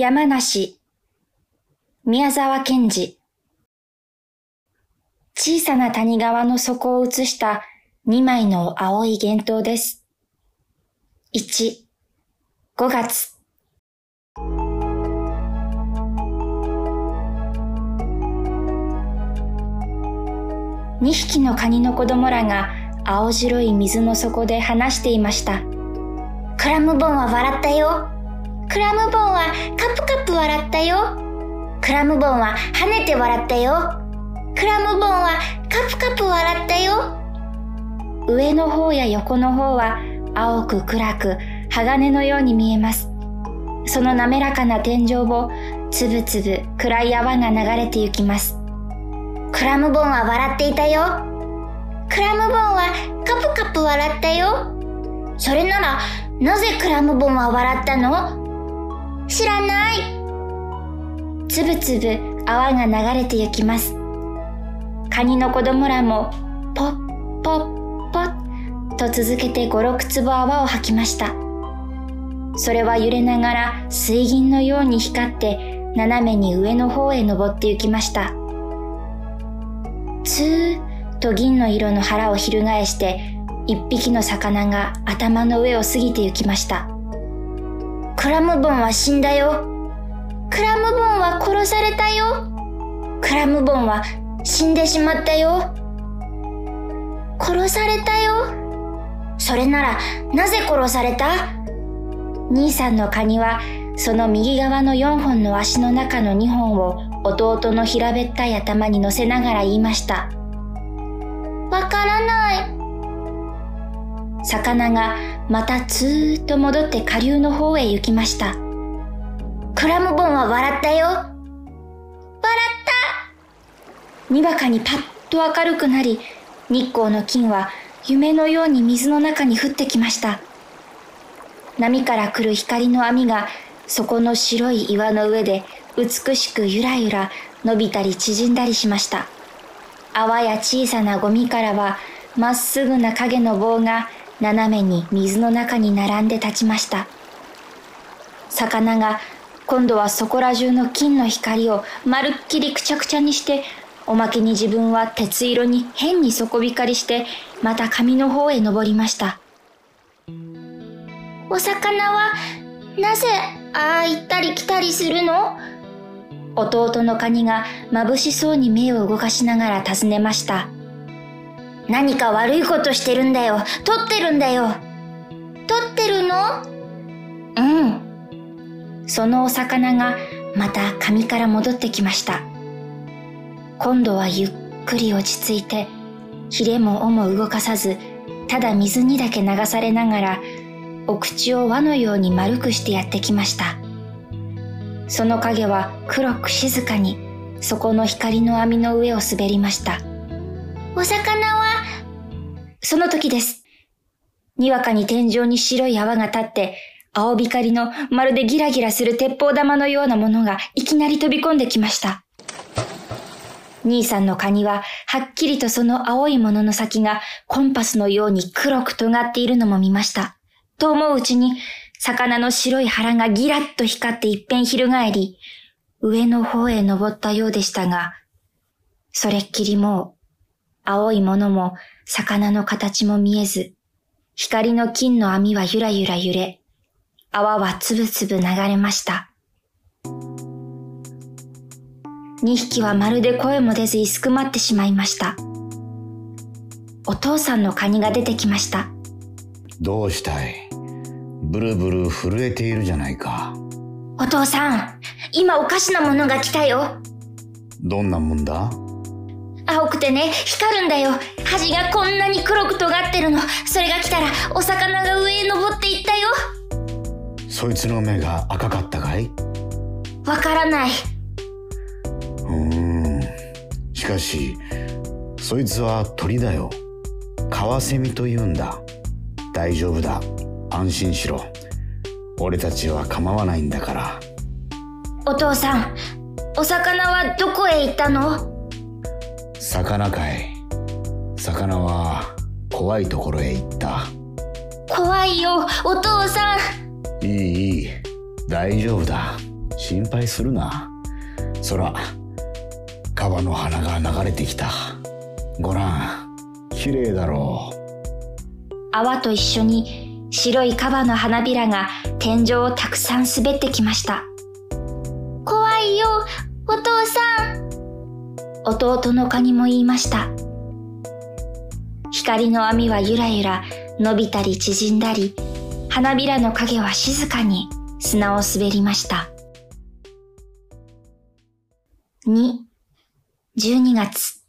山梨、宮沢賢治。小さな谷川の底を映した2枚の青い幻灯です。1、5月。2匹のカニの子供らが青白い水の底で話していました。クラムボンは笑ったよ。クラムボンはカプカプ笑ったよ。クラムボンは跳ねて笑ったよ。クラムボンはカプカプ笑ったよ。上の方や横の方は青く暗く鋼のように見えます。その滑らかな天井をつぶつぶ暗い泡が流れて行きます。クラムボンは笑っていたよ。クラムボンはカプカプ笑ったよ。それなら、なぜクラムボンは笑ったの？知らない。つぶつぶ泡が流れて行きます。カニの子供らも、ポッポッポッと続けて五六粒泡を吐きました。それは揺れながら水銀のように光って斜めに上の方へ登って行きました。ツーと銀の色の腹を翻して一匹の魚が頭の上を過ぎて行きました。クラムボンは死んだよ。クラムボンは殺されたよ。クラムボンは死んでしまったよ。殺されたよ。それなら、なぜ殺された？兄さんのカニは、その右側の4本の足の中の2本を弟の平べったい頭に乗せながら言いました。わからない。魚がまたずーっと戻って下流の方へ行きました。クラムボンは笑ったよ。笑ったにわかにパッと明るくなり、日光の金は夢のように水の中に降ってきました。波から来る光の網がそこの白い岩の上で美しくゆらゆら伸びたり縮んだりしました。泡や小さなゴミからはまっすぐな影の棒が斜めに水の中に並んで立ちました。魚が今度はそこら中の金の光をまるっきりくちゃくちゃにして、おまけに自分は鉄色に変に底光りして、また紙の方へ登りました。お魚は、なぜ、ああ行ったり来たりするの？弟のカニが眩しそうに目を動かしながら尋ねました。何か悪いことしてるんだよ。取ってるんだよ。取ってるの？うん。そのお魚がまた紙から戻ってきました。今度はゆっくり落ち着いて、ヒレも尾も動かさず、ただ水にだけ流されながら、お口を輪のように丸くしてやってきました。その影は黒く静かに、そこの光の網の上を滑りました。お魚はその時です。にわかに天井に白い泡が立って、青光のまるでギラギラする鉄砲玉のようなものがいきなり飛び込んできました。兄さんのカニは、はっきりとその青いものの先がコンパスのように黒く尖っているのも見ました。と思ううちに、魚の白い腹がギラッと光って一遍翻り、上の方へ登ったようでしたが、それっきりもう、青いものも魚の形も見えず、光の金の網はゆらゆら揺れ、泡はつぶつぶ流れました。二匹はまるで声も出ず居すくまってしまいました。お父さんのカニが出てきました。どうしたい？ブルブル震えているじゃないか。お父さん、今おかしなものが来たよ。どんなもんだ？青くてね、光るんだよ。端がこんなに黒く尖ってるの。それが来たら、お魚が上へ登っていったよ。そいつの目が赤かったかい？わからない。うーん。しかし、そいつは鳥だよ。カワセミと言うんだ。大丈夫だ。安心しろ。俺たちは構わないんだから。お父さん、お魚はどこへ行ったの？魚かい。魚は怖いところへ行った。怖いよ、お父さん。いいいい、大丈夫だ。心配するな。そら、川の花が流れてきた。ごらん、綺麗だろう。泡と一緒に白いカバの花びらが天井をたくさん滑ってきました。怖いよ、お父さん。弟のカニも言いました。光の網はゆらゆら伸びたり縮んだり、花びらの影は静かに砂を滑りました。2、12月。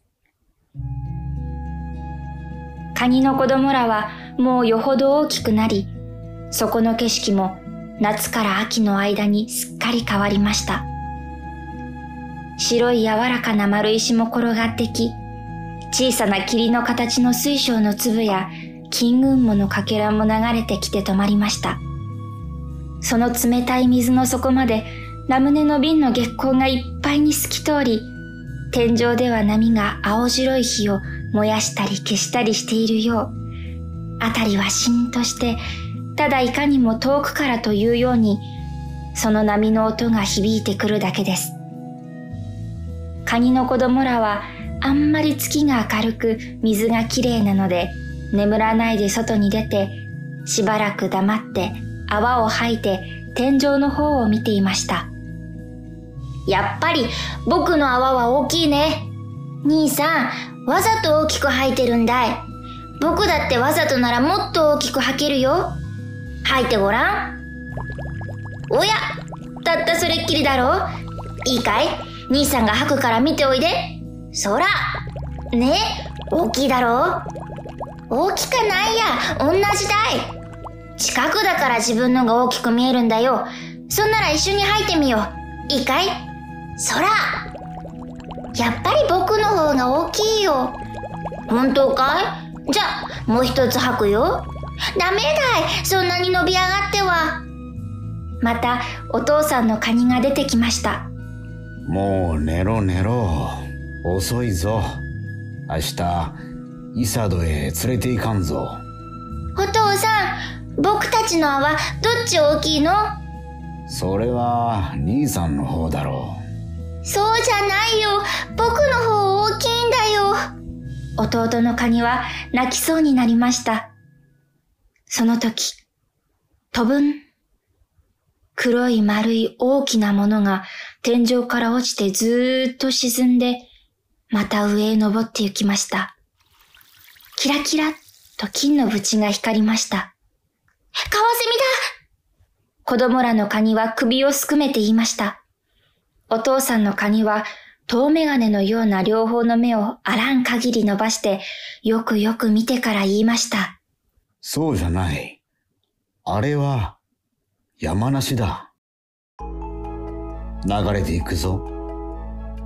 カニの子供らはもうよほど大きくなり、そこの景色も夏から秋の間にすっかり変わりました。白い柔らかな丸石も転がってき、小さな霧の形の水晶の粒や金雲母のかけらも流れてきて止まりました。その冷たい水の底までラムネの瓶の月光がいっぱいに透き通り、天井では波が青白い火を燃やしたり消したりしているよう、あたりはしんとして、ただいかにも遠くからというように、その波の音が響いてくるだけです。カニの子供らは、あんまり月が明るく水がきれいなので、眠らないで外に出て、しばらく黙って泡を吐いて天井の方を見ていました。やっぱり僕の泡は大きいね。兄さん、わざと大きく吐いてるんだい。僕だってわざとならもっと大きく吐けるよ。吐いてごらん。おや、たったそれっきりだろういいかい？兄さんが吐くから見ておいで。そら。ね大きいだろ？う大きくないや、同じだい。近くだから自分のが大きく見えるんだよ。そんなら一緒に吐いてみよう。いいかい？そらやっぱり僕の方が大きいよ。本当かい？じゃ、もう一つ吐くよ。ダメだい。そんなに伸び上がっては。また、お父さんのカニが出てきました。もう寝ろ寝ろ。遅いぞ。明日、イサドへ連れて行かんぞ。お父さん、僕たちの泡、どっち大きいの？それは、兄さんの方だろう。そうじゃないよ。僕の方大きいんだよ。弟のカニは泣きそうになりました。その時、飛ぶん。黒い丸い大きなものが天井から落ちてずーっと沈んで、また上へ登って行きました。キラキラと金の縁が光りました。カワセミだ子供らのカニは首をすくめて言いました。お父さんのカニは遠眼鏡のような両方の目をあらん限り伸ばして、よくよく見てから言いました。そうじゃない。あれは、山梨だ。流れていくぞ。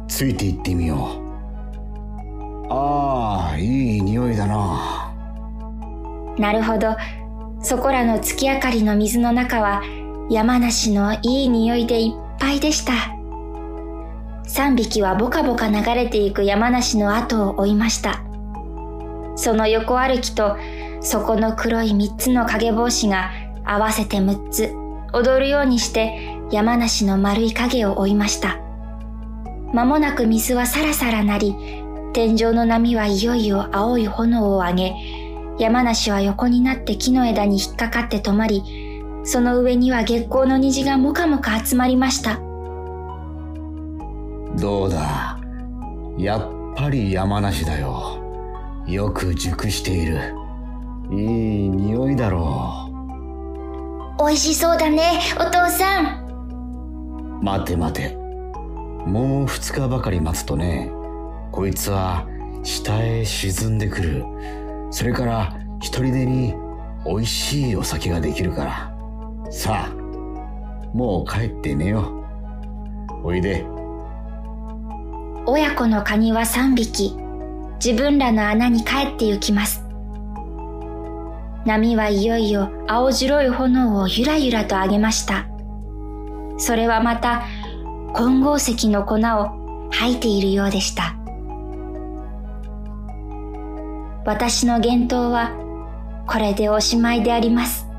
ついて行ってみよう。ああ、いい匂いだな。なるほど。そこらの月明かりの水の中は山梨のいい匂いでいっぱいでした。三匹はボカボカ流れていく山梨の後を追いました。その横歩きと、そこの黒い三つの影帽子が合わせて六つ踊るようにして山梨の丸い影を追いました。間もなく水はさらさらなり、天井の波はいよいよ青い炎を上げ、山梨は横になって木の枝に引っかかって止まり、その上には月光の虹がもかもか集まりました。どうだ？やっぱり山梨だよ。よく熟している。いい匂いだろう。美味しそうだね、お父さん。待て待て。もう二日ばかり待つとね、こいつは下へ沈んでくる。それから一人でに美味しいお酒ができるから。さあ、もう帰って寝よう。おいで。親子のカニは三匹、自分らの穴に帰って行きます。波はいよいよ青白い炎をゆらゆらと上げました。それはまた混合石の粉を吐いているようでした。私の言動はこれでおしまいであります。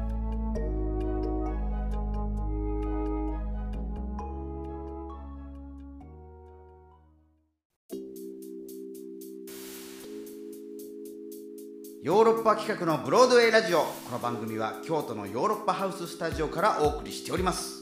ヨーロッパ企画のブロードウェイラジオこの番組は京都のヨーロッパハウススタジオからお送りしております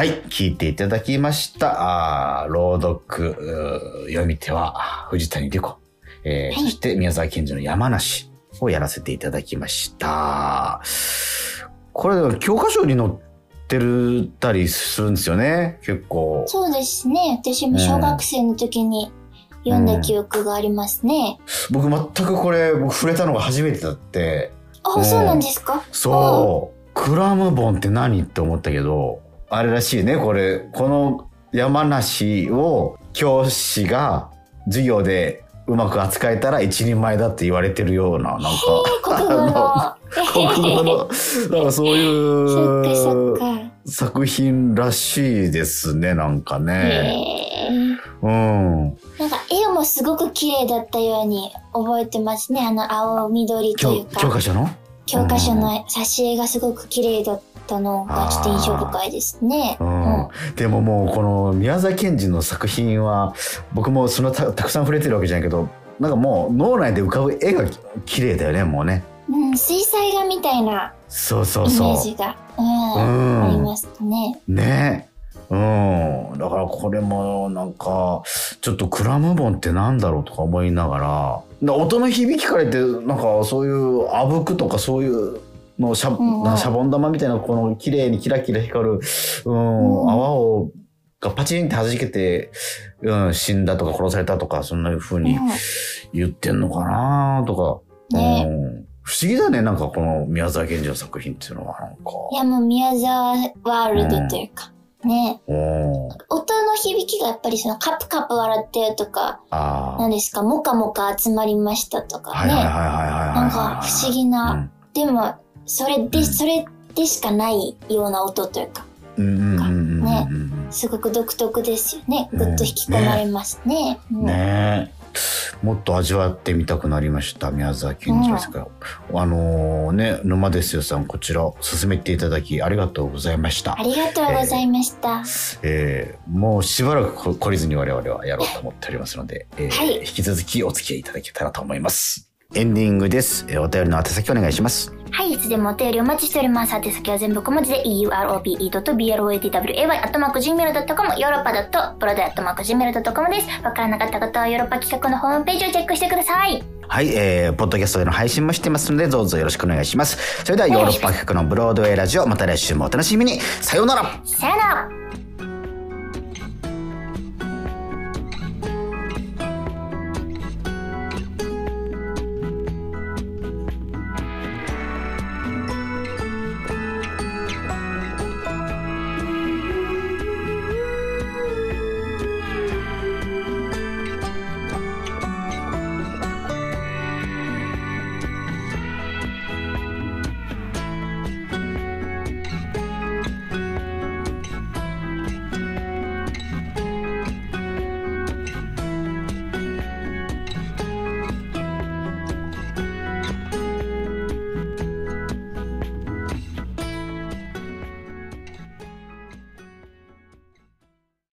はい、聞いていただきました。あー朗読、読み手は藤谷莉子、えーそして宮沢賢治の山梨をやらせていただきました。これ教科書に載ってるたりするんですよね、結構。そうですね。私も小学生の時に読んだ記憶がありますね。僕全くこれ、僕触れたのが初めてだって、あ、そうなんですか？そう、クラムボンって何？って思ったけど、あれらしいね、これ、この山梨を教師が授業でうまく扱えたら一人前だって言われてるような、なんか、国語の。国語の、なんかそういうか。作品らしいですね、なんかへね。ーうん。なんか絵もすごく綺麗だったように覚えてますね。あの青緑というか。教教科書の？教科書の挿絵がすごく綺麗だったのがちょっと印象深いですね。ううん。ん、でももうこの宮沢賢治の作品は僕もそのたたくさん触れてるわけじゃないけどなんかもう脳内で浮かぶ絵がき綺麗だよねもうね。うん、水彩画みたいなそうそうイメそージが、ううん。ありますね。うねうん。だからこれもなんかちょっとクラムボンってなんだろうとか思いながら。だ音の響きから言ってなんかそういうあぶくとかそういうのシャ,、シャボン玉みたいなこの綺麗にキラキラ光る、うんうん泡をがパチンって弾けて、うん、死んだとか殺されたとかそんな風にうん。言ってんのかなとか、ね。うん、不思議だねなんかこの宮沢賢治の作品っていうのはなんか。いやもう宮沢ワールドというか、ね。うん音の響きがやっぱりそのカプカプ笑ってるとか、何ですか、もかもか集まりましたとかね。なんか不思議な、うんでも、それで、うんそれでしかないような音というか、ねすごく独特ですよね。ぐっと引き込まれますね。うんねえ。もっと味わってみたくなりました、宮沢賢治ですから。あのね、沼ですよさん、こちら、進めていただき、ありがとうございましたあ。りがとうございました。えーもうしばらくこ懲りずに我々はやろうと思っておりますので、えーはい引き続きお付き合いいただけたらと思います。エンディングです。えーお便りの宛先お願いします。はい、いつでもお便りお待ちしております。宛先は全部小文字で europe.broadway.gmail.com ヨーロッパ .broad.gmail.com です。わからなかった方はヨーロッパ企画のホームページをチェックしてください。はい、えー、ポッドキャストでの配信もしてますので、どうぞよろしくお願いします。それではヨーロッパ企画のブロードウェイラジオ、また来週もお楽しみに。さようならさよなら